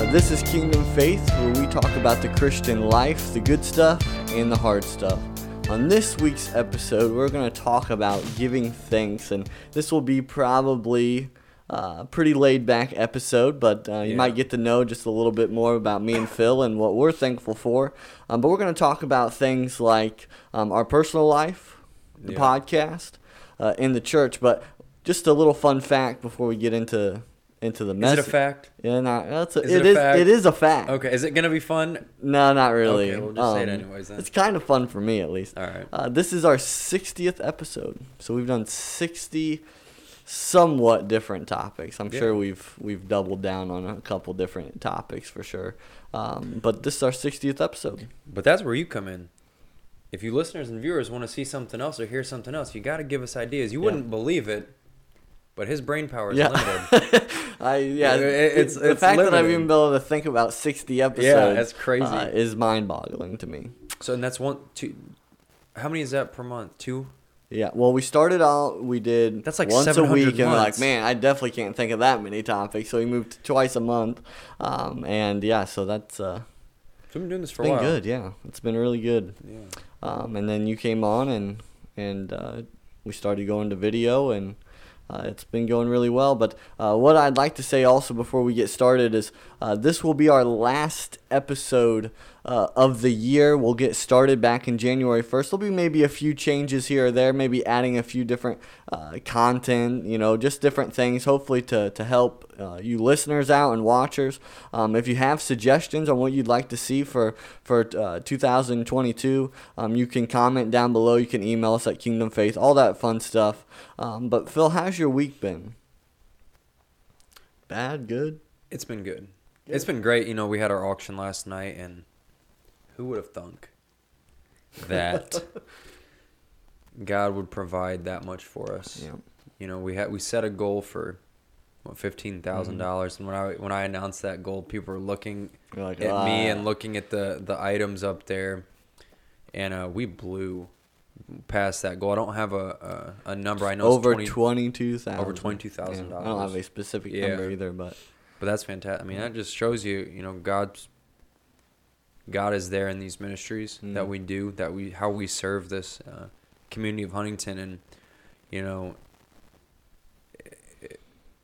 Uh, this is Kingdom Faith, where we talk about the Christian life, the good stuff, and the hard stuff. On this week's episode, we're going to talk about giving thanks, and this will be probably uh, a pretty laid back episode, but uh, you Yeah. might get to know just a little bit more about me and Phil and what we're thankful for. Um, but we're going to talk about things like um, our personal life, the Yeah. podcast, uh, in the church. But just a little fun fact before we get into into the Is message. it a fact? Yeah, no, that's a, Is it it is- fact? It is a fact. Okay. Is it gonna be fun? No, not really. Okay, we'll just say it Um, anyways then. It's kind of fun for me, at least. All right. Uh, this is our 60th episode, so we've done 60 somewhat different topics. I'm Yeah. sure we've we've doubled down on a couple different topics for sure. Um, but this is our 60th episode. But that's where you come in. If you listeners and viewers want to see something else or hear something else, you got to give us ideas. You Yeah. wouldn't believe it, but his brain power is Yeah. limited. I yeah, It- it's- the it's fact that I've even been able to think about 60 episodes Yeah, that's crazy. uh, is mind-boggling to me. so and that's one, two. How many is that per month? Two. Yeah, well, we started out. We did That's like once a 700 week, and we're like, man, I definitely can't think of that many topics. So we moved to twice a month, um, and yeah, so that's uh, So we've been doing this for a while. good. Yeah, it's been really good. Yeah. Um, and then you came on, and and uh, we started going to video, and uh, it's been going really well. But uh, what I'd like to say also before we get started is uh, this will be our last episode uh, of the year. We'll get started back in January 1st. There'll be maybe a few changes here or there, maybe adding a few different uh, content, you know, just different things, hopefully to, to help uh, you listeners out and watchers. Um, if you have suggestions on what you'd like to see for, for uh, 2022, um, you can comment down below. You can email us at Kingdom Faith, all that fun stuff. Um, but Phil, how's your week been? Bad, good? It's been good. It's been great. You know, we had our auction last night, and who would have thunk that God would provide that much for us? Yeah. You know, we had we set a goal for what fifteen dollars, and when I when I announced that goal, people were looking like, at me "Ah." and looking at the the items up there, and uh, we blew past that goal. I don't have a a, a number. I know over 20 twenty-two thousand. over $22,000. I don't have a specific Yeah. number either, but But that's fantastic. I mean, that just shows you, you know, God's God is there in these ministries that Mm. we do, that we how we serve this uh, community of Huntington, and you know,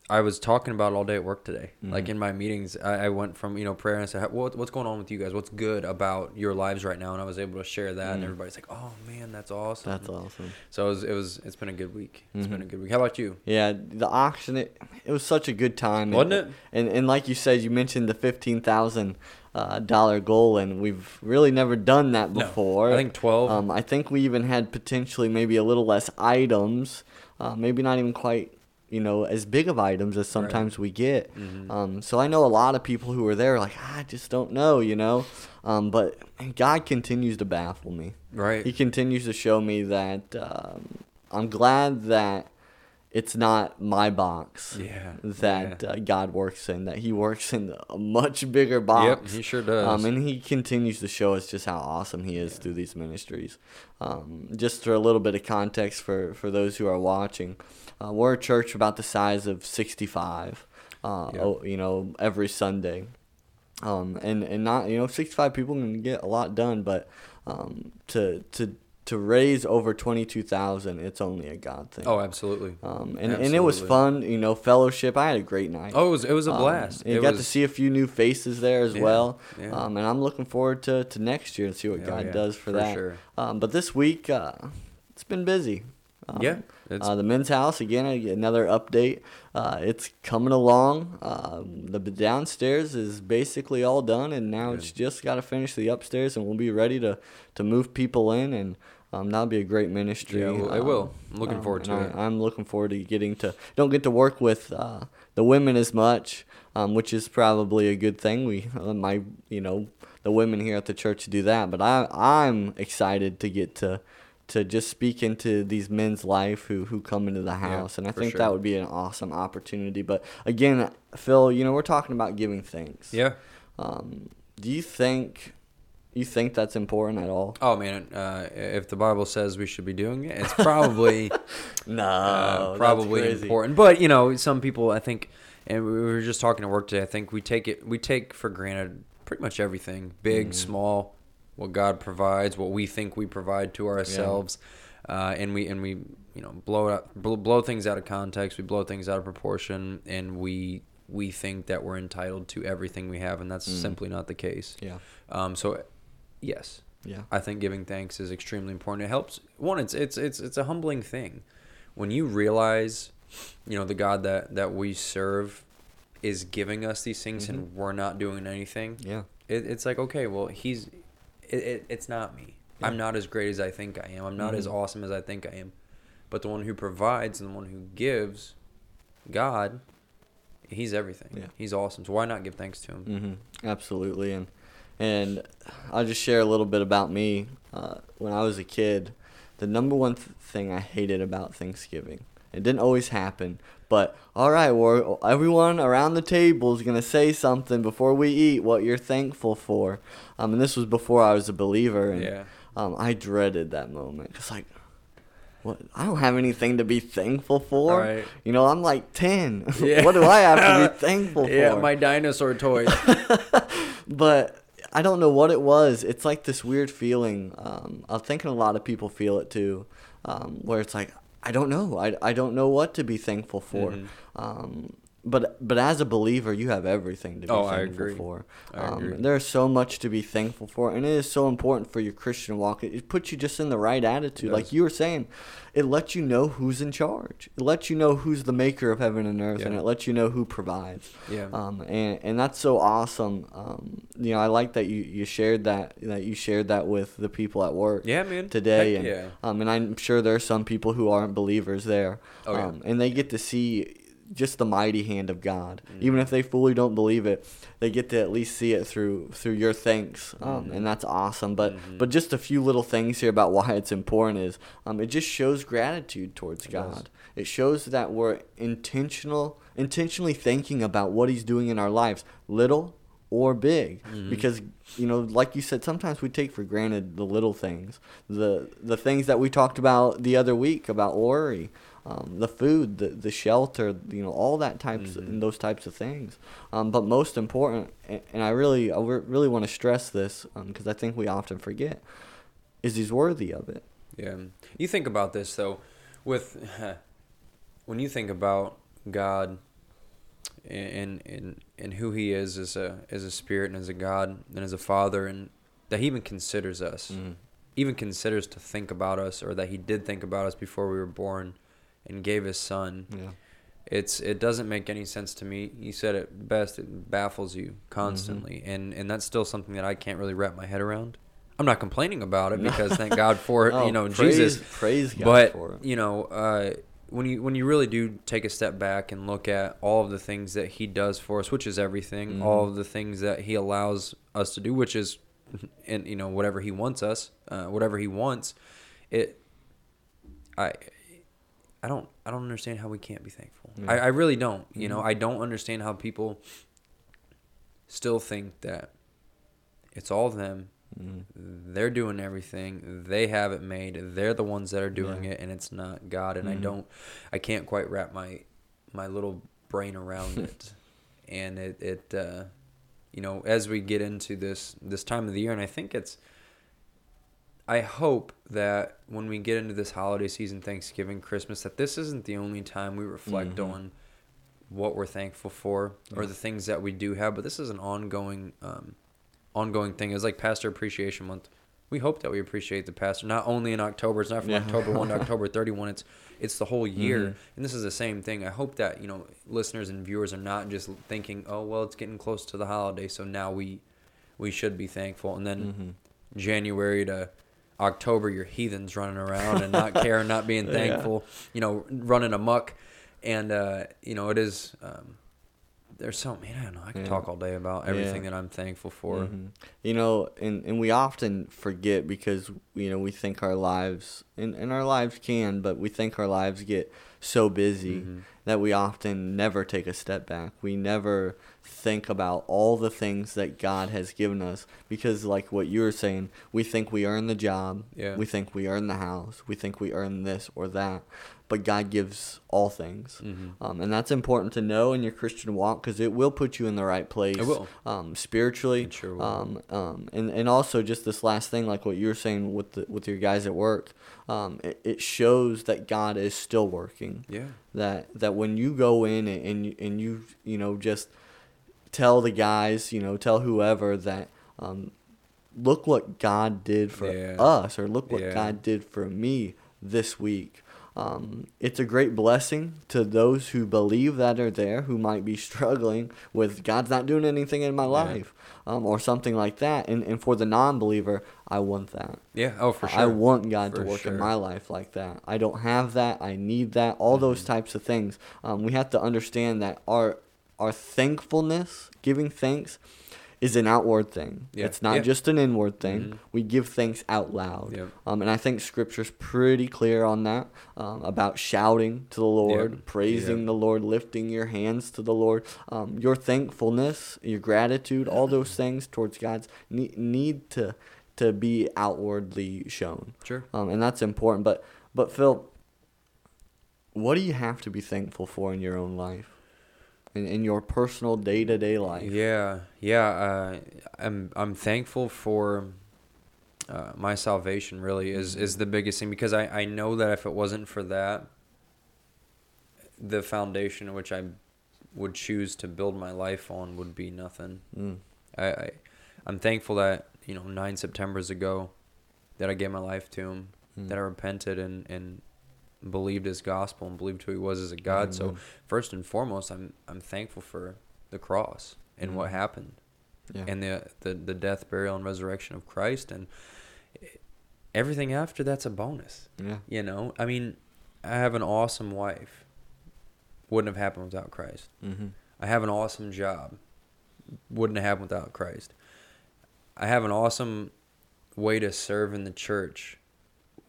I was talking about it all day at work today. Like Mhm. in my meetings, I, I went from you know prayer and I said, what, "What's going on with you guys? What's good about your lives right now?" And I was able to share that, and Mm. everybody's like, "Oh man, that's awesome." that's awesome. So it was, it was it's been a good week. It's been a good week. How about you? Yeah, the auction it it was such a good time, Wasn't and, it? And and like you said, you mentioned the fifteen thousand uh, dollar goal, and we've really never done that No. before. I think twelve. Um, I think we even had potentially maybe a little less items, uh, maybe not even quite, you know, as big of items as sometimes we get. Mhm. Um, so I know a lot of people who are there like, "Ah, I just don't know, you know. Um, but God continues to baffle me. right. He continues to show me that um, I'm glad that it's not my box Yeah. that yeah. uh, God works in, that He works in a much bigger box. Yep, he sure does. Um, and He continues to show us just how awesome He is through these ministries. Um, just for a little bit of context for, for those who are watching, uh, we're a church about the size of 65, uh, Yeah. oh, you know, every Sunday. Um, and, and not, you know, 65 people can get a lot done, but um, to, to, to raise over 22,000, it's only a God thing. oh, absolutely. Um, and, and it was fun, you know, fellowship. I had a great night. Oh, it was it was a Um, blast. and you got to see a few new faces there as Yeah, well. yeah. Um, and I'm looking forward to, to next year and see what God yeah, does for, for that. sure. Um, but this week, uh, it's been busy. Um, Yeah, it's- uh, the men's house again. Another update. Uh, it's coming along. Um, the downstairs is basically all done, and now it's just got to finish the upstairs, and we'll be ready to to move people in, and um, that'll be a great ministry. Yeah, well, Um, will. I'm looking um, forward to it. I, I'm looking forward to getting to. Don't get to work with uh, the women as much, um, which is probably a good thing. We, uh, my, you know, the women here at the church do that, but I, I'm excited to get to, to just speak into these men's life who who come into the house, and I think sure. that would be an awesome opportunity. But again, Phil, you know, we're talking about giving thanks. yeah. Um, do you think? You think that's important at all? Oh man, uh, if the Bible says we should be doing it, it's probably No, uh, probably crazy. important. But you know, some people I think and we were just talking to work today. I think we take it we take for granted pretty much everything, big, Mhm. small, what God provides, what we think we provide to ourselves, uh, and we and we you know blow it out, blow, blow things out of context. We blow things out of proportion, and we we think that we're entitled to everything we have, and that's Mm. simply not the case. Yeah. Um, so, yes, Yeah. I think giving thanks is extremely important. It helps. One, it's it's it's it's a humbling thing when you realize, you know, the God that that we serve is giving us these things and we're not doing anything. Yeah. It, it's like okay, well, he's it, it it's not me. I'm not as great as I think I am. I'm not as Mhm. awesome as I think I am. But the one who provides and the one who gives, God, he's everything. Yeah. He's awesome. So why not give thanks to him? Mm-hmm. Absolutely, and and I'll just share a little bit about me. Uh, when I was a kid, the number one th- thing I hated about Thanksgiving. It didn't always happen, but all right, well, everyone around the table is gonna say something before we eat what you're thankful for. Um, and this was before I was a believer, and Yeah. um, I dreaded that moment. It's like, what? I don't have anything to be thankful for. Right. You know, I'm like ten. Yeah. what do I have to be thankful Yeah, for? Yeah, my dinosaur toys. but I don't know what it was. It's like this weird feeling. Um, I'm thinking a lot of people feel it too, um, where it's like I don't know. I, I don't know what to be thankful for. Mhm. Um, but but as a believer, you have everything to be Oh, I thankful agree. for. I Um, agree. There's so much to be thankful for, and it is so important for your Christian walk. It, it puts you just in the right attitude, like you were saying. It lets you know who's in charge. It lets you know who's the maker of heaven and earth, and it lets you know who provides. Yeah. Um, and and that's so awesome. Um, you know, I like that you, you shared that that you shared that with the people at work. Yeah, man. Today, Heck and yeah. um, and I'm sure there are some people who aren't believers there. Oh, yeah. um, and they get to see just the mighty hand of God, Mm. even if they fully don't believe it. They get to at least see it through through your thanks, um, Mhm. and that's awesome. But Mhm. but just a few little things here about why it's important is um, it just shows gratitude towards It does. God. It shows that we're intentional, intentionally thinking about what He's doing in our lives, little or big. Mhm. Because you know, like you said, sometimes we take for granted the little things, the the things that we talked about the other week about worry, um, the food, the the shelter, you know, all that types Mhm. and those types of things. Um, but most important, and, and I really, I really want to stress this because I think we often forget, is He's worthy of it. Yeah. You think about this though, with when you think about God and and and who He is as a as a spirit and as a God and as a Father, and that He even considers us, even considers to think about us, or that He did think about us before we were born, and gave His Son. Yeah. It's it doesn't make any sense to me. You said it best. It baffles you constantly, and and that's still something that I can't really wrap my head around. I'm not complaining about it because thank God for Oh, you know praise- Jesus. praise God but for it. you know, uh, when you when you really do take a step back and look at all of the things that He does for us, which is everything, Mhm. all of the things that He allows us to do, which is, and you know, whatever He wants us, uh, whatever He wants, it. I. I don't. I don't understand how we can't be thankful. Yeah. I, I really don't. You know, Mhm. I don't understand how people still think that it's all them. Mhm. They're doing everything. They have it made. They're the ones that are doing Yeah. it, and it's not God. And I Mhm. don't. I can't quite wrap my my little brain around it. And it it uh, you know as we get into this this time of the year, and I think it's. I hope that when we get into this holiday season, Thanksgiving, Christmas, that this isn't the only time we reflect Mhm. on what we're thankful for or Yeah. the things that we do have. But this is an ongoing, um, ongoing thing. It's like Pastor Appreciation Month. We hope that we appreciate the pastor not only in October. It's not from Yeah. October one to October thirty one. It's it's the whole year, Mhm. and this is the same thing. I hope that you know listeners and viewers are not just thinking, oh well, it's getting close to the holiday, so now we we should be thankful, and then Mhm. January to October, you're heathens running around and not caring, not being Yeah. thankful, you know, running amok. And, uh, you know, it is, um, there's so, man, I don't know, I could Yeah. talk all day about everything Yeah. that I'm thankful for. Mhm. You know, and, and we often forget because you know we think our lives and, and our lives can but we think our lives get so busy Mhm. that we often never take a step back we never think about all the things that god has given us because like what you were saying we think we earn the job Yeah. we think we earn the house we think we earn this or that but god gives all things Mhm. um, and that's important to know in your christian walk because it will put you in the right place It will. um, spiritually It sure will. um, um, and and also just this last thing, like what you were saying with the, with your guys at work, um, it, it shows that God is still working. Yeah. That that when you go in and and you, and you you know just tell the guys, you know, tell whoever that um, look what God did for Yeah. us, or look what Yeah. God did for me this week. Um, it's a great blessing to those who believe that are there, who might be struggling with God's not doing anything in my Yeah. life, um, or something like that. And, and for the non believer, I want that. Yeah. Oh, for sure. I want God to For work in my life like that. I don't have that. I need that. All those Mm-hmm. types of things. Um, we have to understand that our our thankfulness, giving thanks, is an outward thing. Yeah. It's not Yeah. just an inward thing. Mhm. We give thanks out loud. Yep. Um, and I think Scripture's pretty clear on that um, about shouting to the Lord, praising the Lord, lifting your hands to the Lord. Um, your thankfulness, your gratitude, all those things towards God's need, need to to be outwardly shown Sure. um, and that's important. But but Phil, what do you have to be thankful for in your own life, in in your personal day to day life? Yeah, yeah. Uh, I'm I'm thankful for uh, my salvation. Really, is Mm-hmm. is the biggest thing because I I know that if it wasn't for that, the foundation which I would choose to build my life on would be nothing. Mm. I, I I'm thankful that you know nine September's ago that I gave my life to Him, Mm. that I repented and and believed His gospel and believed who He was as a God. So first and foremost, I'm I'm thankful for the cross and what Mhm. happened Yeah. and the, the the death, burial, and resurrection of Christ, and everything after that's a bonus. yeah. You know, I mean, I have an awesome wife. Wouldn't have happened without Christ. Mm-hmm. I have an awesome job. Wouldn't have happened without Christ. I have an awesome way to serve in the church.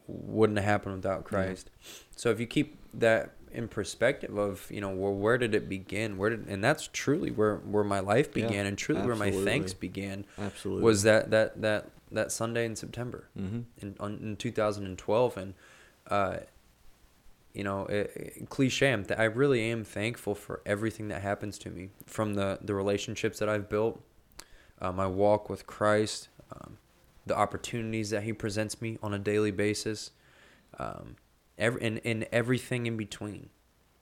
Wouldn't have happened without Christ. So if you keep that in perspective of, you know, well, where did it begin? Where did and that's truly where where my life Yeah, began and truly where my thanks began Absolutely. was that that that that Sunday in September Mm-hmm. in on, in 2012 and uh you know it, it- cliche I'm th- I really am thankful for everything that happens to me from the the relationships that I've built uh, my walk with Christ um, the opportunities that he presents me on a daily basis um every and, and everything in between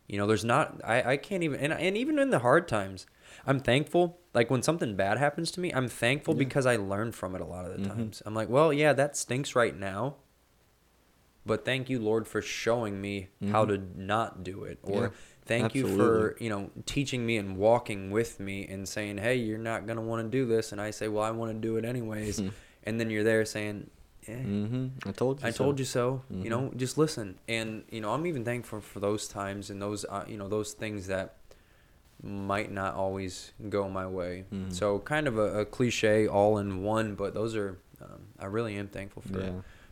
you know there's not I, I can't even and, and even in the hard times i'm thankful like when something bad happens to me i'm thankful Yeah. because i learn from it a lot of the Mhm. times i'm like well yeah that stinks right now but thank you lord for showing me how Mhm. to not do it or Yeah, thank you for you know teaching me and walking with me and saying hey you're not going to want to do this and i say well i want to do it anyways Hmm. And then you're there saying eh, Mm-hmm. I told you. I told you so. You Mhm. know, just listen. And you know, I'm even thankful for those times and those uh, you know those things that might not always go my way. Mhm. So kind of a, a cliche all in one, but those are um, I really am thankful for Yeah.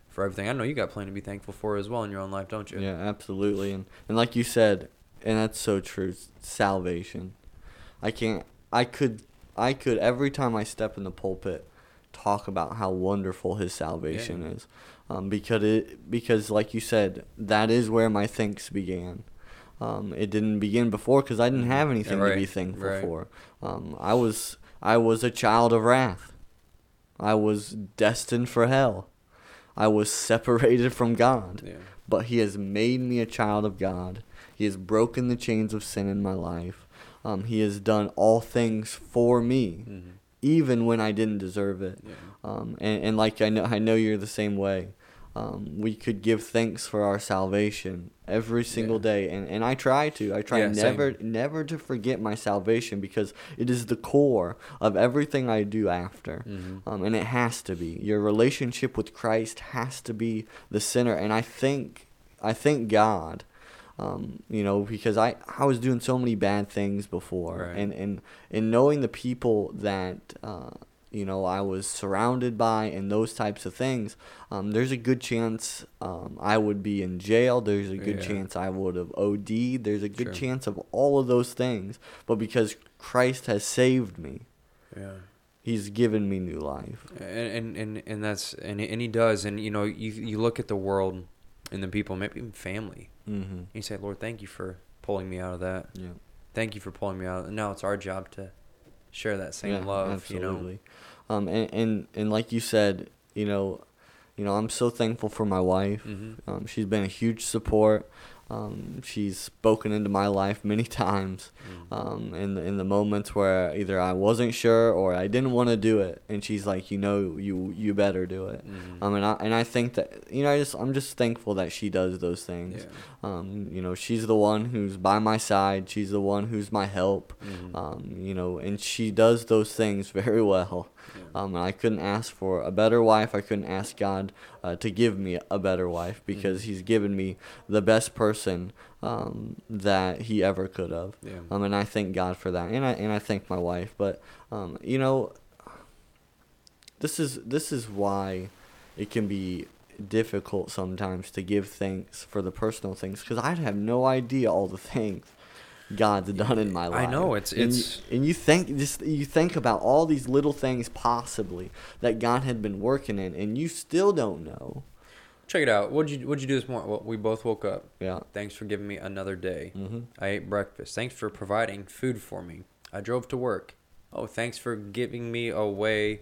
for everything. I know you got plenty to be thankful for as well in your own life, don't you? Yeah, absolutely. And and like you said, and that's so true, salvation. I can't I could I could every time I step in the pulpit talk about how wonderful his salvation Yeah. is. Um, because it because like you said, that is where my thanks began. Um, it didn't begin before because I didn't have anything to be thankful right. for. Um, I was I was a child of wrath. I was destined for hell. I was separated from God Yeah. but he has made me a child of God. He has broken the chains of sin in my life. Um, he has done all things for me, hmm even when I didn't deserve it. Yeah. Um, and, and like I know, I know you're the same way. Um, we could give thanks for our salvation every single Yeah. day, and, and I try to. I try Yeah, same. never never to forget my salvation because it is the core of everything I do after. Mhm. Um, and it has to be. Your relationship with Christ has to be the center. And I think, I thank God, um, you know, because I, I was doing so many bad things before, Right. and and and knowing the people that, uh, you know I was surrounded by and those types of things, um, there's a good chance um, I would be in jail. There's a good Yeah. chance I would have OD'd. There's a good Sure. chance of all of those things. But because Christ has saved me, Yeah. He's given me new life. and and and, and that's and, and he does and you know you you look at the world and the people maybe even family Mm-hmm. you say lord thank you for pulling me out of that Yeah. thank you for pulling me out and now it's our job to share that same yeah, love absolutely. Um, and, and and like you said, you know, you know, I'm so thankful for my wife. you know hmm Um, she's been a huge support. Um, she's spoken into my life many times. Mm-hmm. Um, in the, in the moments where either I wasn't sure or I didn't want to do it, and she's like, you know, you you better do it. Mhm. Um, and I and I think that you know, I just I'm just thankful that she does those things. yeah. Um, you know, she's the one who's by my side. She's the one who's my help. Mhm. Um, you know, and she does those things very well. Yeah. Um, and I couldn't ask for a better wife. I couldn't ask God uh, to give me a better wife because Mhm. He's given me the best person um, that He ever could have. yeah. Um, and I thank God for that, and I and I thank my wife. But um, you know, this is this is why it can be difficult sometimes to give thanks for the personal things because I'd have no idea all the things God's done in my life. I know, it's- and it's- you, and you think just you think about all these little things possibly that God had been working in, and you still don't know. Check it out. What'd you What'd you do this morning? Well, we both woke up. Yeah. Thanks for giving me another day. Mm-hmm. I ate breakfast. Thanks for providing food for me. I drove to work. Oh, thanks for giving me a way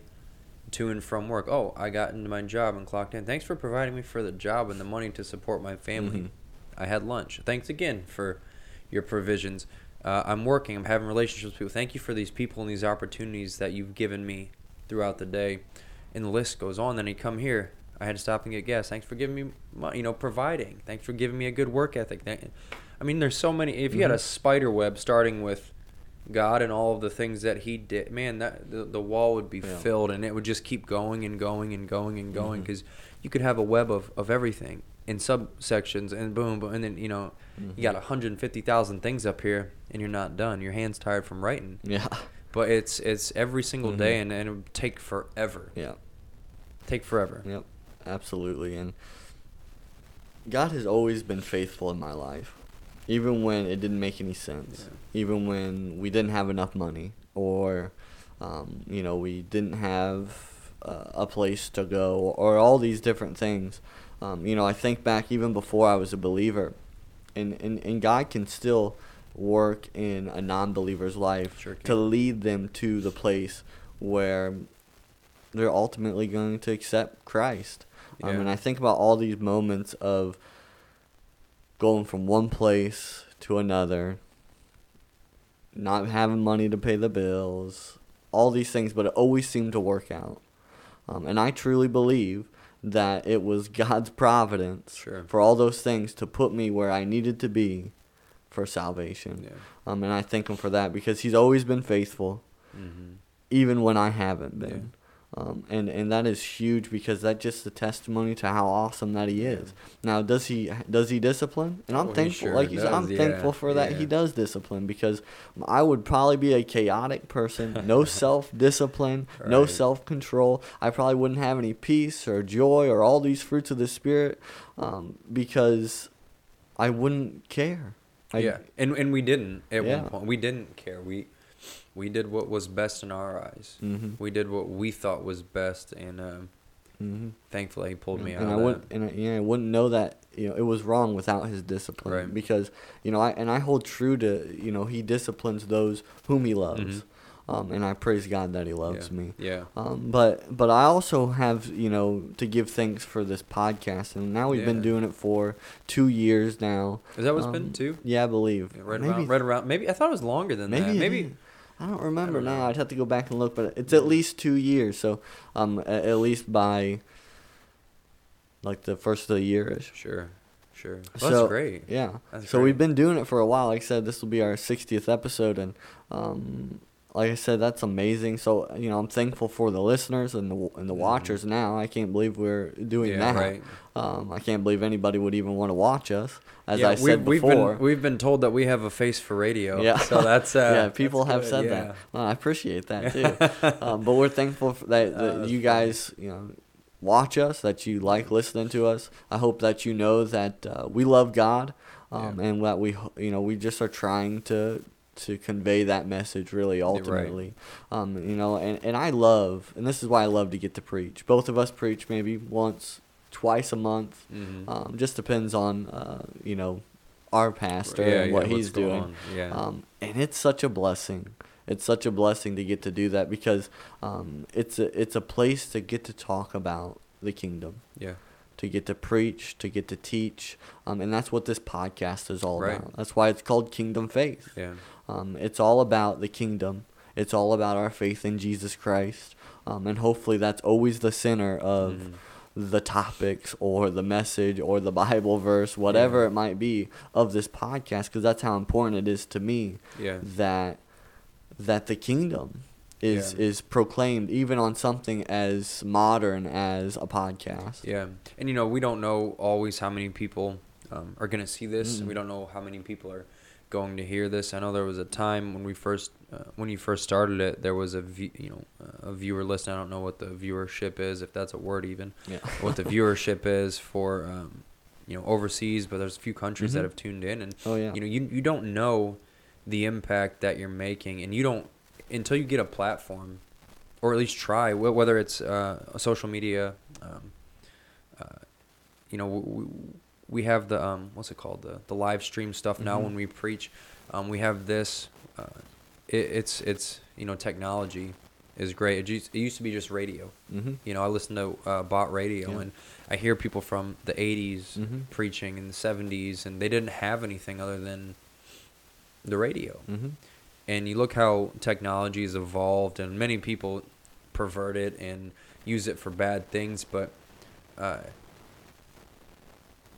to and from work. Oh, I got into my job and clocked in. Thanks for providing me for the job and the money to support my family. Mhm. I had lunch. Thanks again for your provisions. Uh, I'm working. I'm having relationships with people. Thank you for these people and these opportunities that you've given me throughout the day. And the list goes on. Then you come here. I had to stop and get gas. Thanks for giving me, my, you know, providing. Thanks for giving me a good work ethic. I mean, there's so many. If you had a Mhm. spider web starting with God and all of the things that He did, man, that the, the wall would be Yeah. filled, and it would just keep going and going and going and going because you could have a web of, of everything in subsections, and boom, boom, and then you know Mhm. you got 150,000 things up here, and you're not done. Your hands tired from writing, Yeah. but it's it's every single Mhm. day, and, and it would take forever. Yeah. Take forever. Yep, absolutely. And God has always been faithful in my life, even when it didn't make any sense, even when we didn't have enough money, or um, you know we didn't have uh, a place to go, or all these different things. Um, you know, I think back even before I was a believer, and and, and God can still work in a non-believer's life Sure to lead them to the place where they're ultimately going to accept Christ. Um, Yeah. and I think about all these moments of going from one place to another, not having money to pay the bills, all these things, but it always seemed to work out. Um, and I truly believe that it was God's providence Sure. for all those things to put me where I needed to be for salvation. Yeah. Um, and I thank Him for that because He's always been faithful hmm even when I haven't Yeah. Um, and, and that is huge because that's just a testimony to how awesome that he is. Now, does he does he discipline? And I'm he thankful, sure like you said, I'm yeah, thankful for that he does discipline because I would probably be a chaotic person, no self discipline, no self control. I probably wouldn't have any peace or joy or all these fruits of the spirit um, because I wouldn't care. I, yeah, and and we didn't at Yeah. one point. We didn't care. We we did what was best in our eyes. hmm We did what we thought was best, and um, hmm thankfully he pulled me out. and I of wouldn't, and I, yeah, I wouldn't know that you know it was wrong without his discipline Right. because you know I and I hold true to you know he disciplines those whom he loves, Mhm. um, and I praise God that he loves yeah. me. Yeah. Um, but but I also have you know to give thanks for this podcast, and now we've been doing it for two years now. Is that what's Um, been two? Yeah, I believe. Yeah, right maybe, around. Right around. Maybe I thought it was longer than maybe that. Maybe. I don't remember don't now. I'd have to go back and look, but it's at least two years. So um, at least by like the first of the year ish. Sure. Sure. Well, So- that's great. Yeah. That's so great. we've been doing it for a while. Like I said, this will be our 60th episode, and um, like I said, that's amazing. So you know, I'm thankful for the listeners and the and the watchers. Now I can't believe we're doing Mm-hmm. Yeah, that. right. Um, I can't believe anybody would even want to watch us. As yeah, I said we've, before. we've been we've been told that we have a face for radio. Yeah. So that's uh, yeah, people that's have good, said yeah. that. Well, I appreciate that too. um, but we're thankful for that, that Uh, you guys, you know, watch us, that you like listening to us. I hope that you know that uh, we love God, um, Yeah. and that we, you know, we just are trying to to convey that message really ultimately. Um, you know, and, and I love, and this is why I love to get to preach. Both of us preach maybe once, twice a month. Mhm. Um, just depends on, uh, you know, our pastor Yeah, and what what's he's doing. yeah. Um, and it's such a blessing. It's such a blessing to get to do that because um, it's a it's a place to get to talk about the kingdom, Yeah. to get to preach, to get to teach, um, and that's what this podcast is all Right. about. That's why it's called Kingdom Faith. Yeah. Um, it's all about the kingdom. It's all about our faith in Jesus Christ, um, and hopefully that's always the center of Mhm. the topics or the message or the Bible verse, whatever Yeah. it might be, of this podcast, because that's how important it is to me Yeah. that that the kingdom is Yeah. is proclaimed even on something as modern as a podcast. Yeah, and you know we don't know always how many people um, are going to see this. and We Mm. don't know how many people are going to hear this. I know there was a time when we first uh, when you first started it, there was a view, you know a viewer list. I don't know what the viewership is, if that's a word even. Yeah. what the viewership is for um, you know overseas, but there's a few countries that Mhm. have tuned in, and Oh, yeah. you know you you don't know the impact that you're making, and you don't until you get a platform, or at least try whether it's uh, a social media. Um, uh, you know, we, have the um, what's it called the the live stream stuff now Mhm. when we preach. Um, we have this. Uh, it, it's it's you know technology is great. It used, it used to be just radio. Mhm. You know, I listen to uh, bot radio Yeah. and I hear people from the 80s Mhm. preaching in the 70s, and they didn't have anything other than the radio. Mhm. And you look how technology has evolved, and many people pervert it and use it for bad things, but uh,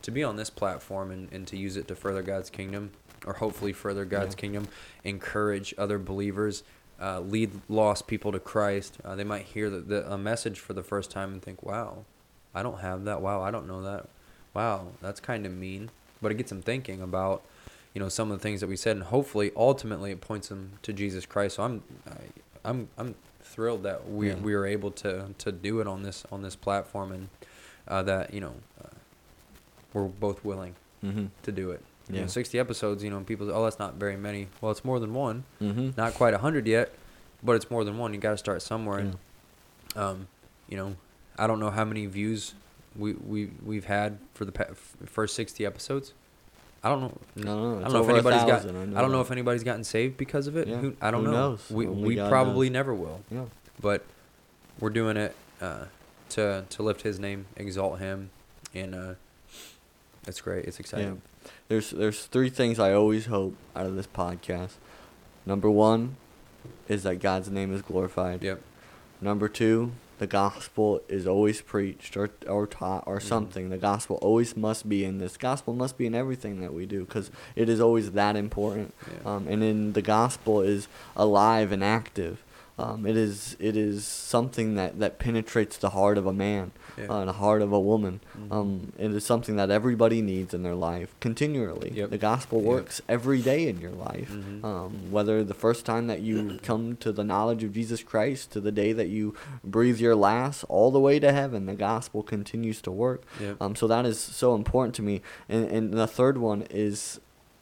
to be on this platform and, and to use it to further God's kingdom, or hopefully further God's Yeah. kingdom, encourage other believers, uh, lead lost people to Christ. Uh, they might hear the, the, a message for the first time and think, wow, I don't have that. Wow, I don't know that. Wow, that's kind of mean. But it gets them thinking about, you know, some of the things that we said, and hopefully, ultimately, it points them to Jesus Christ. So I'm, I, I'm, I'm thrilled that we Yeah. we were able to to do it on this on this platform, and uh, that you know, we're both willing Mhm. to do it. You know, Yeah. 60 episodes, you know, people say, oh, that's not very many. Well, it's more than one. Mhm. Not quite 100 yet, but it's more than one. You got to start somewhere. And, um, you know, I don't know how many views we, we, we've had for the pa- f- first 60 episodes. I don't know. I don't know. I don't know if anybody's got. I I, don't know that. if anybody's gotten saved because of it. Yeah. Who, I don't Who know. knows? We Only we God probably knows. never will. Yeah. But we're doing it uh, to to lift His name, exalt Him, and uh, it's great. It's exciting. There's there's three things I always hope out of this podcast. Number one is that God's name is glorified. Yep. Number two, the gospel is always preached or or taught or Mhm. something. The gospel always must be in this. Gospel must be in everything that we do because it is always that important. Yeah. Um, and then the gospel is alive and active. Um, it is it is something that, that penetrates the heart of a man, Yeah. uh, the heart of a woman. Mhm. Um, it is something that everybody needs in their life continually. Yep. The gospel Yep. works every day in your life. Mhm. Um, whether the first time that you come to the knowledge of Jesus Christ to the day that you breathe your last, all the way to heaven, the gospel continues to work. Yep. Um, so that is so important to me. And, and the third one is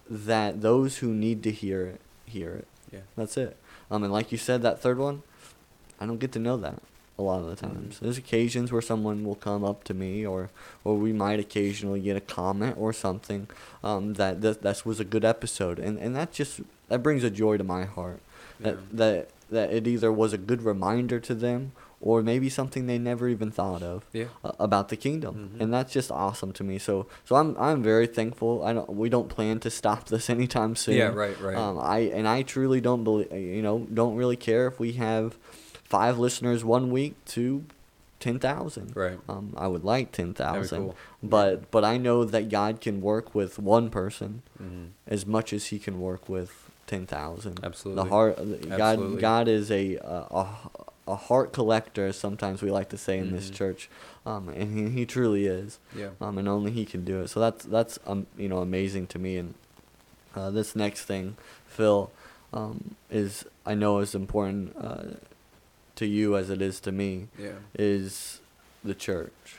that those who need to hear it, hear it. Yeah. That's it. Um, and like you said, that third one, I don't get to know that a lot of the times. There's occasions where someone will come up to me, or or we might occasionally get a comment or something um, that that this was a good episode, and and that just that brings a joy to my heart. That Yeah. that that it either was a good reminder to them, or maybe something they never even thought of Yeah. uh, about the kingdom, Mhm. and that's just awesome to me. So so I'm I'm very thankful. I don't we don't plan to stop this anytime soon. Yeah, right, right. Um, I and I truly don't believe you know don't really care if we have five listeners one week to ten thousand. Right. Um, I would like ten thousand, cool. but but I know that God can work with one person Mhm. as much as He can work with ten thousand. Absolutely. The heart. God. Absolutely. God is a a a heart collector. as Sometimes we like to say in this Mhm. church, um, and he, he truly is. Yeah. Um, and only he can do it. So that's that's um you know amazing to me. And uh, this next thing, Phil, um, is I know is important uh, to you as it is to me. Yeah. Is the church.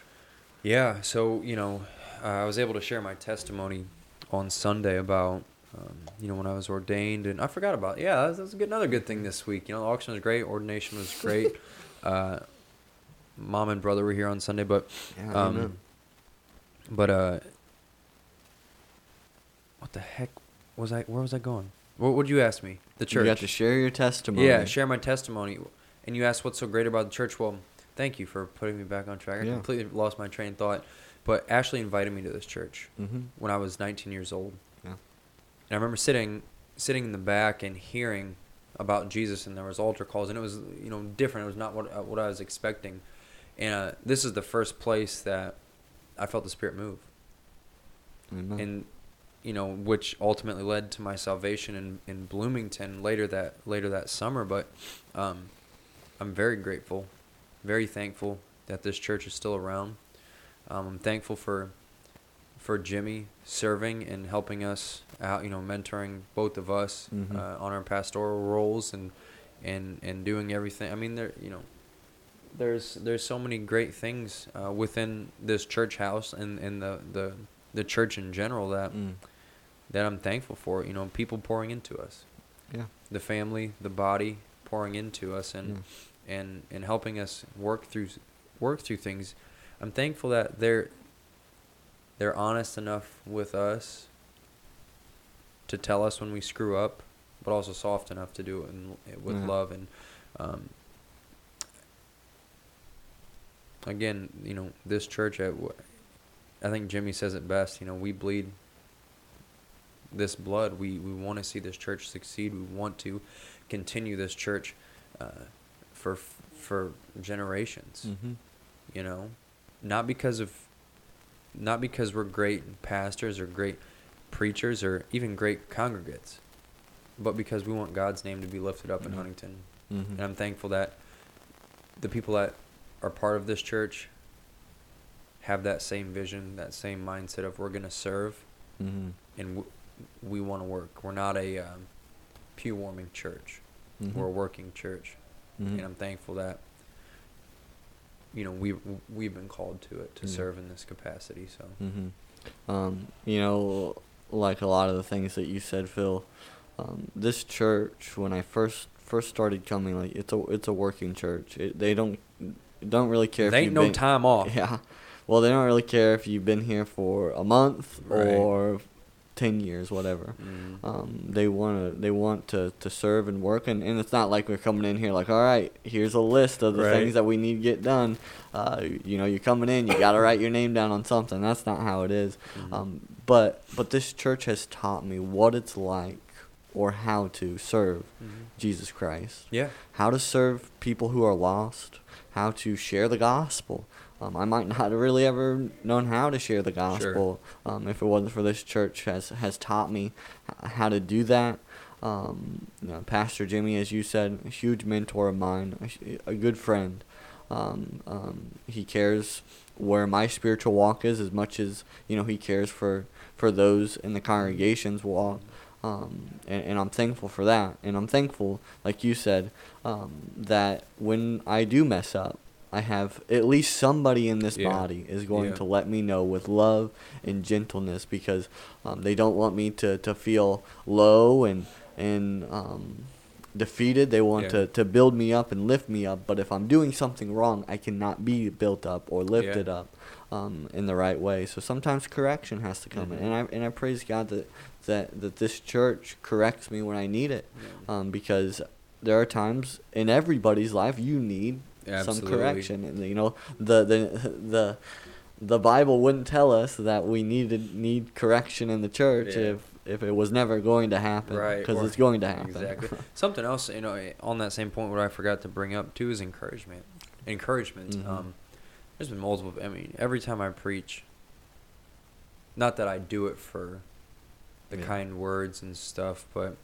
Yeah, so you know, uh, I was able to share my testimony on Sunday about um, you know when I was ordained, and I forgot about yeah, that's, that's a good, another good thing this week. You know, the auction was great, ordination was great. uh, mom and brother were here on Sunday, but Yeah, Um, but uh, what the heck was I? Where was I going? What would you ask me? The church. You got to share your testimony. Yeah, share my testimony. And you asked what's so great about the church. Well, thank you for putting me back on track. I Yeah. completely lost my train of thought. But Ashley invited me to this church Mm-hmm. when I was 19 years old. Yeah. And I remember sitting sitting in the back and hearing about Jesus and there was altar calls and it was you know different. It was not what uh, what I was expecting. And uh, this is the first place that I felt the Spirit move Amen. and you know which ultimately led to my salvation in, in bloomington later that later that summer but um, i'm very grateful very thankful that this church is still around um, i'm thankful for for jimmy serving and helping us out you know mentoring both of us Mhm. uh, on our pastoral roles and and and doing everything i mean there you know there's there's so many great things uh, within this church house and, and the, the the church in general that Mm. that I'm thankful for. You know, people pouring into us, Yeah. the family, the body pouring into us, and Yeah. And and helping us work through work through things. I'm thankful that they're they're honest enough with us to tell us when we screw up, but also soft enough to do it in, with Yeah. love and. Um, again, you know, this church, I, I think Jimmy says it best. You know, we bleed this blood. We we want to see this church succeed. We want to continue this church uh, for for generations. Mhm. You know, not because of not because we're great pastors or great preachers or even great congregates, but because we want God's name to be lifted up in Mhm. Huntington. Mhm. And I'm thankful that the people that are part of this church have that same vision, that same mindset of we're going to serve Mhm. and w- we want to work. We're not a um, pew warming church. Mhm. We're a working church. Mhm. And I'm thankful that you know we we've been called to it to Yeah. serve in this capacity. So hmm Um, you know, like a lot of the things that you said, Phil. Um, this church, when I first first started coming, like it's a it's a working church. It, they don't don't really care. there if ain't no been, time off. Yeah. Well, they don't really care if you've been here for a month Right. or ten years, whatever. Mm. Um, they want to they want to, to serve and work, and, and it's not like we're coming in here like, all right, here's a list of the Right. things that we need to get done. Uh, you know, you're coming in, you got to write your name down on something. That's not how it is. Mhm. Um, but but this church has taught me what it's like or how to serve Mhm. Jesus Christ Yeah. how to serve people who are lost, how to share the gospel. Um, I might not have really ever known how to share the gospel um, if it wasn't for this church has has taught me how to do that. Um, you know, Pastor Jimmy, as you said, a huge mentor of mine, a, a good friend. Um, um, he cares where my spiritual walk is as much as you know he cares for for those in the congregation's walk um, and, and I'm thankful for that. And I'm thankful, like you said, um, that when I do mess up, I have at least somebody in this Yeah. body is going Yeah. to let me know with love and gentleness because um, they don't want me to, to feel low and and um, defeated. They want Yeah. to, to build me up and lift me up. But if I'm doing something wrong, I cannot be built up or lifted up um, in the right way. So sometimes correction has to come Mhm. in, and I and I praise God that that that this church corrects me when I need it, um, because there are times in everybody's life you need some correction, and you know the the the. The Bible wouldn't tell us that we needed need correction in the church Yeah. if if it was never going to happen, Right. Because it's going to happen. Exactly. Something else, you know, on that same point, what I forgot to bring up too is encouragement. Encouragement. Mhm. Um, there's been multiple. I mean, every time I preach, not that I do it for the Yeah. kind words and stuff, but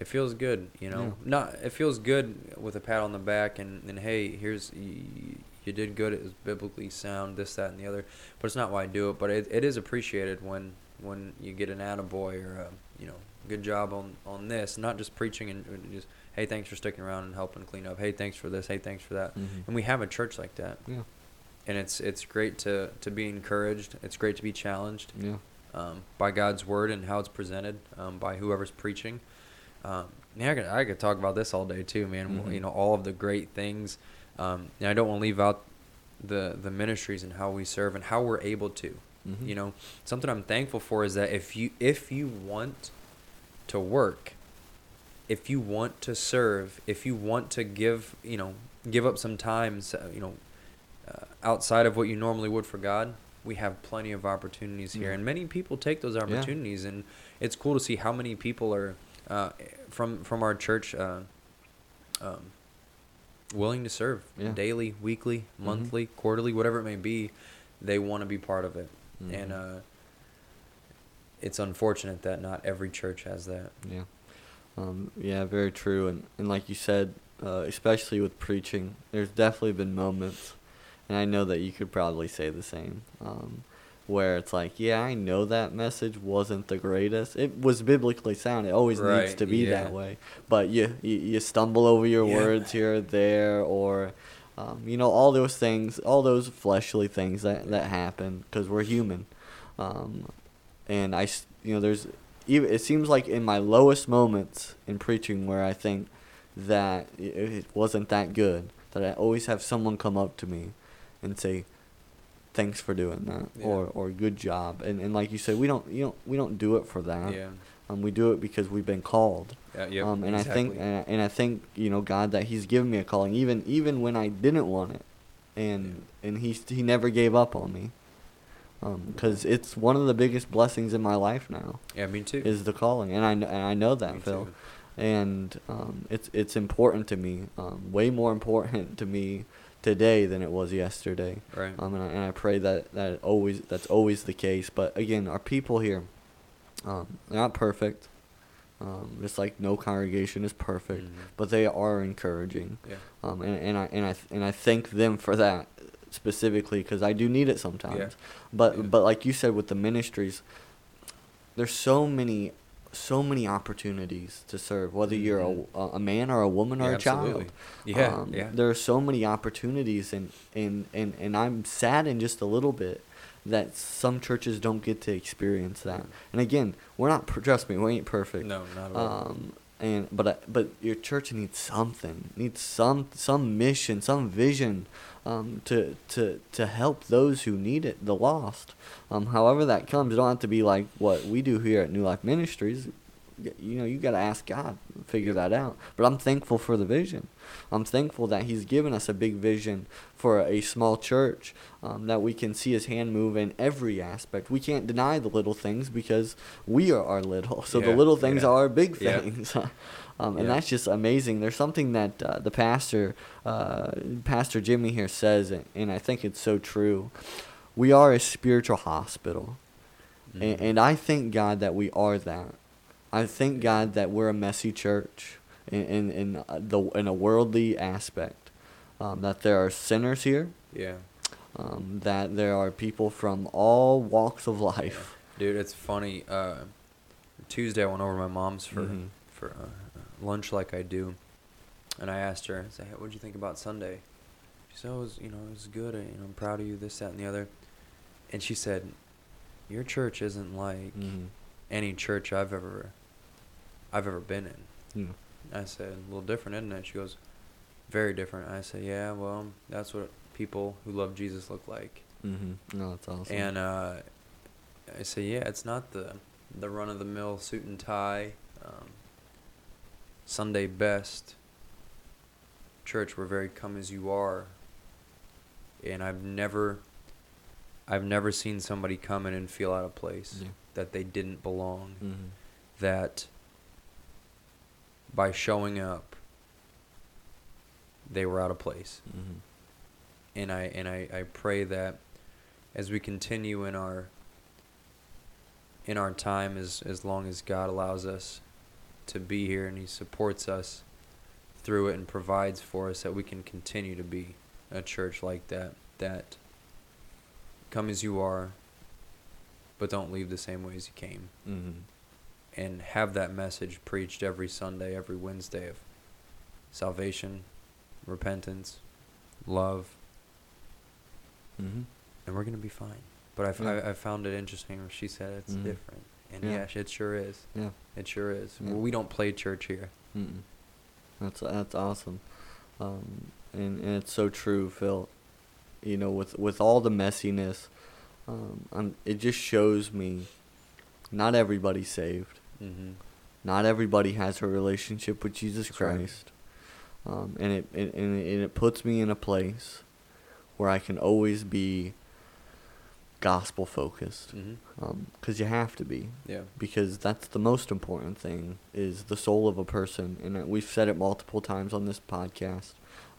it feels good, you know. Yeah. Not it feels good with a pat on the back and, and hey, here's you, you did good. It was biblically sound, this, that, and the other. But it's not why I do it. But it, it is appreciated when when you get an attaboy or a you know good job on on this, not just preaching and just hey, thanks for sticking around and helping clean up. Hey, thanks for this. Hey, thanks for that. Mhm. And we have a church like that, Yeah. and it's it's great to to be encouraged. It's great to be challenged Yeah. um, by God's word and how it's presented um, by whoever's preaching. Um, yeah, I could, I could talk about this all day too, man. Mhm. You know, all of the great things. Um, and I don't want to leave out the the ministries and how we serve and how we're able to. Mhm. You know, something I'm thankful for is that if you if you want to work, if you want to serve, if you want to give, you know, give up some time, you know, uh, outside of what you normally would for God, we have plenty of opportunities here, Yeah. and many people take those Yeah. opportunities, and it's cool to see how many people are uh, from from our church uh, um, willing to serve Yeah. daily, weekly, Mhm. monthly, quarterly, whatever it may be. They want to be part of it, and Mhm. uh, it's unfortunate that not every church has that. Yeah. Um, yeah, very true. And, and like you said, uh, especially with preaching, there's definitely been moments, and I know that you could probably say the same, um, where it's like, yeah, I know that message wasn't the greatest. It was biblically sound. It always needs to be that way. But you, you, you stumble over your Yeah. words here or there, or, um, you know, all those things, all those fleshly things that, that happen because we're human. Um, and I, you know, there's even it seems like in my lowest moments in preaching where I think that it wasn't that good, that I always have someone come up to me and say, "Thanks for doing that," Yeah. or or "Good job." And and like you said, we don't you know we don't do it for that. yeah. Um, we do it because we've been called. Yeah, yep, um, and I think and I, and I think you know God that He's given me a calling even even when I didn't want it, and and He He never gave up on me. um Because it's one of the biggest blessings in my life now Yeah, me too. is the calling, and I and I know that Me Phil, too. and um, it's it's important to me, um, way more important to me today than it was yesterday. Right. Um, and I, and I pray that that always that's always the case. But again, our people here, um, they're not perfect. Um, just like no congregation is perfect, Mhm. but they are encouraging. Yeah. Um, and, and I and I and I thank them for that specifically because I do need it sometimes. Yeah. But Yeah. but like you said with the ministries, there's so many so many opportunities to serve whether you're a, a man or a woman or Yeah, a child. Yeah, Um, yeah. There are so many opportunities and, and, and, and I'm saddened just a little bit that some churches don't get to experience that. And again, we're not trust me, we ain't perfect. No, not at all. Um, and but I- but your church needs something, needs some some mission, some vision, um, to to to help those who need it, the lost. Um, however that comes, it don't have to be like what we do here at New Life Ministries. You know, you got to ask God, to figure that out. But I'm thankful for the vision. I'm thankful that He's given us a big vision for a small church um, that we can see His hand move in every aspect. We can't deny the little things because we are, are little. So the little things yeah. are big Yeah. things. um, and Yeah. that's just amazing. There's something that uh, the pastor, uh, Pastor Jimmy here says, and, I think it's so true. We are a spiritual hospital. Mhm. And, and I thank God that we are that. I thank God that we're a messy church in in, in uh, the in a worldly aspect. Um, that there are sinners here. yeah. Um, that there are people from all walks of life. Dude, it's funny. Uh, Tuesday, I went over to my mom's for Mhm. for uh, lunch, like I do, and I asked her, I said, hey, "What'd you think about Sunday?" She said, "Oh, it was, you know, it was good. and, You know, I'm proud of you. This, that, and the other." And she said, "Your church isn't like Mhm. any church I've ever, I've ever been in." Yeah. I said, "A little different, isn't it?" She goes, "Very different." I said, "Yeah, well, that's what people who love Jesus look like." Mhm. No, that's awesome. And uh, I say, yeah, it's not the the run of the mill suit and tie, um, Sunday best church. We're very come as you are. And I've never, I've never seen somebody come in and feel out of place, Yeah. that they didn't belong, Mhm. that by showing up, they were out of place Mhm. and I and I, I pray that as we continue in our in our time as as long as God allows us to be here and he supports us through it and provides for us that we can continue to be a church like that that come as you are but don't leave the same way as you came Mm-hmm. And have that message preached every Sunday, every Wednesday of salvation, repentance, love, Mm-hmm. and we're gonna be fine. But I, f- Yeah. I, I found it interesting she said it's Mhm. different, and Yeah. yeah, it sure is. Yeah. It sure is. Yeah. Well, we don't play church here. Mm-mm. That's that's awesome, um, and and it's so true, Phil. You know, with with all the messiness, um, I'm, it just shows me, not everybody's saved. Mm-hmm. Not everybody has a relationship with Jesus That's right. Christ, um, and it, it and it and it puts me in a place where I can always be gospel focused, Mm-hmm. because you have to be Yeah. because that's the most important thing is the soul of a person and uh, we've said it multiple times on this podcast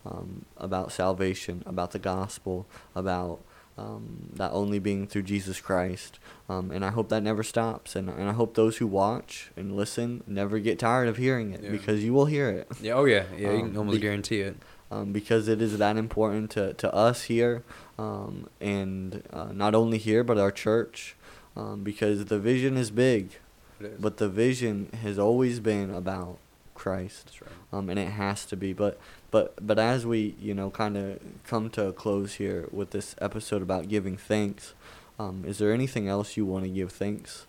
um, about salvation about the gospel about um, that only being through jesus christ um, and i hope that never stops and, and i hope those who watch and listen never get tired of hearing it Yeah. because you will hear it Yeah. Oh yeah. Yeah. you Um, can almost be- guarantee it. um, because it is that important to, to us here, um, and uh, not only here but our church, um, because the vision is big, is. but the vision has always been about Christ, right. um, and it has to be. But but but as we you know kind of come to a close here with this episode about giving thanks, um, is there anything else you want to give thanks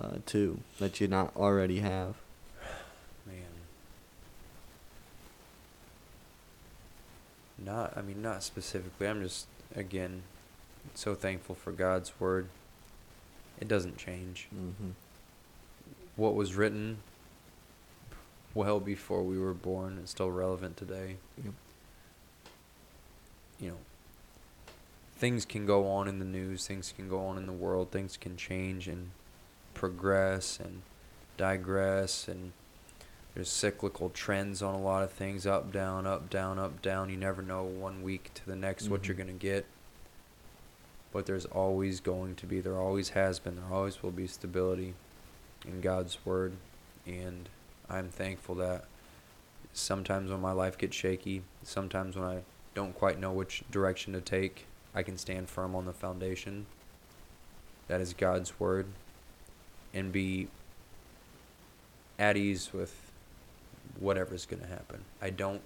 uh, to that you not already have? Man. Not, I mean, not specifically. I'm just, again, so thankful for God's word. It doesn't change. Mm-hmm. What was written well before we were born and still relevant today. Yep. You know, things can go on in the news, things can go on in the world, things can change and progress and digress and there's cyclical trends on a lot of things up down up down up down you never know one week to the next what you're Mhm. going to get but there's always going to be there always has been there always will be stability in God's word and I'm thankful that sometimes when my life gets shaky sometimes when I don't quite know which direction to take I can stand firm on the foundation that is God's word and be at ease with whatever's going to happen. I don't,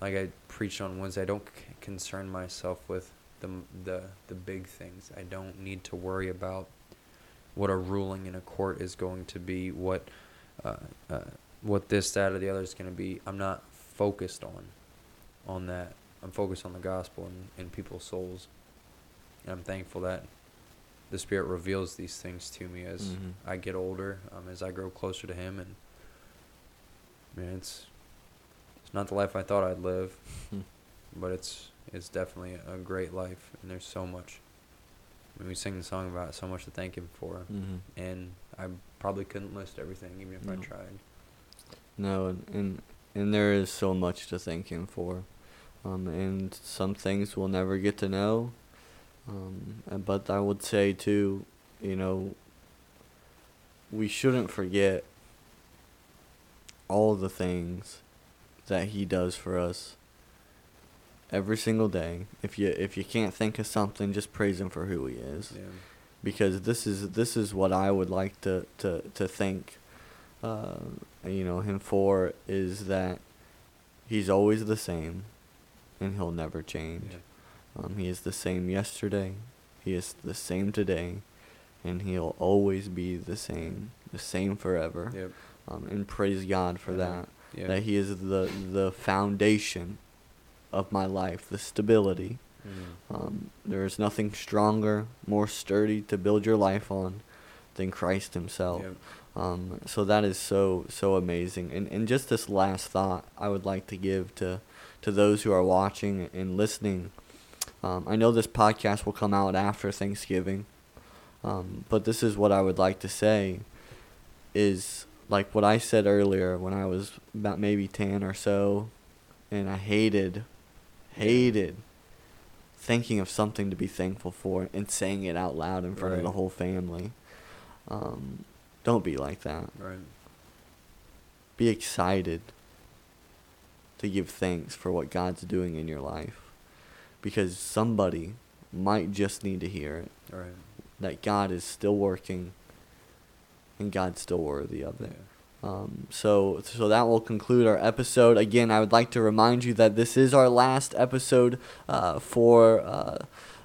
like I preached on Wednesday, I don't c- concern myself with the, the, the big things. I don't need to worry about what a ruling in a court is going to be, what, uh, uh, what this, that, or the other is going to be. I'm not focused on, on that. I'm focused on the gospel and, and people's souls. And I'm thankful that the Spirit reveals these things to me as Mhm. I get older, um, as I grow closer to Him, and man, it's it's not the life I thought I'd live, but it's it's definitely a great life, and there's so much. I mean, we sing the song about it, so much to thank Him for, Mm-hmm. and I probably couldn't list everything, even if I tried. No, and, and there is so much to thank him for, um, and some things we'll never get to know. Um, but I would say too, you know, we shouldn't forget all the things that he does for us every single day. If you if you can't think of something, just praise him for who he is Yeah, because this is this is what I would like to to to thank, uh, you know, him for is that he's always the same, and he'll never change. yeah. Um, he is the same yesterday, he is the same today, and he'll always be the same, the same forever. Yep. Um, and praise God for that. That he is the the foundation of my life, the stability. Mm. Um, there is nothing stronger, more sturdy to build your life on than Christ Himself. Yep. Um, so that is so so amazing. And and just this last thought I would like to give to to those who are watching and listening. Um, I know this podcast will come out after Thanksgiving, um, but this is what I would like to say. Is like what I said earlier when I was about maybe ten or so, and I hated, hated thinking of something to be thankful for and saying it out loud in front of the whole family. Um, don't be like that. Right. be excited to give thanks for what God's doing in your life because somebody might just need to hear it right. that God is still working and God's still worthy of it. Yeah. Um, so, so that will conclude our episode. Again, I would like to remind you that this is our last episode uh, for uh,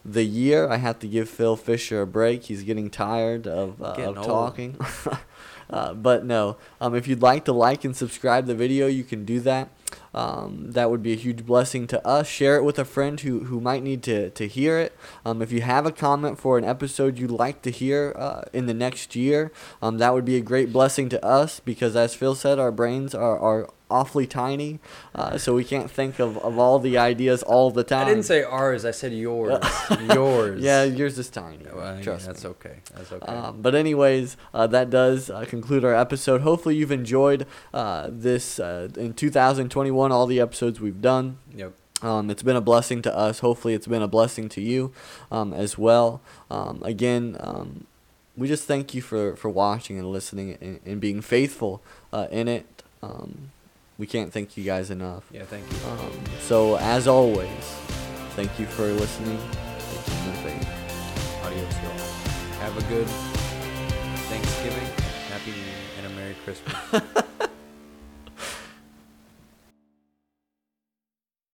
the year. I have to give Phil Fisher a break. He's getting tired of, uh, Getting of talking. uh, but no, um, if you'd like to like and subscribe the video, you can do that. Um, that would be a huge blessing to us. Share it with a friend who, who might need to, to hear it. Um, if you have a comment for an episode you'd like to hear uh, in the next year, um, that would be a great blessing to us because, as Phil said, our brains are, are awfully tiny, uh, so we can't think of, of all the ideas all the time. I didn't say ours. I said yours. yours. Yeah, yours is tiny. Well, yeah, Trust that's me. okay. That's okay. Um, but anyways, uh, that does uh, conclude our episode. Hopefully you've enjoyed uh, this uh, in 2021. All the episodes we've done. yep. Um, it's been a blessing to us. Hopefully it's been a blessing to you um, as well. Um, again, um, we just thank you for, for watching and listening and, and being faithful uh, in it. We can't thank you guys enough. Yeah. Thank you. Um, so as always, thank you for listening. Thank you for faith. Adios, y'all. Have a good Thanksgiving. Happy New Year and a Merry Christmas.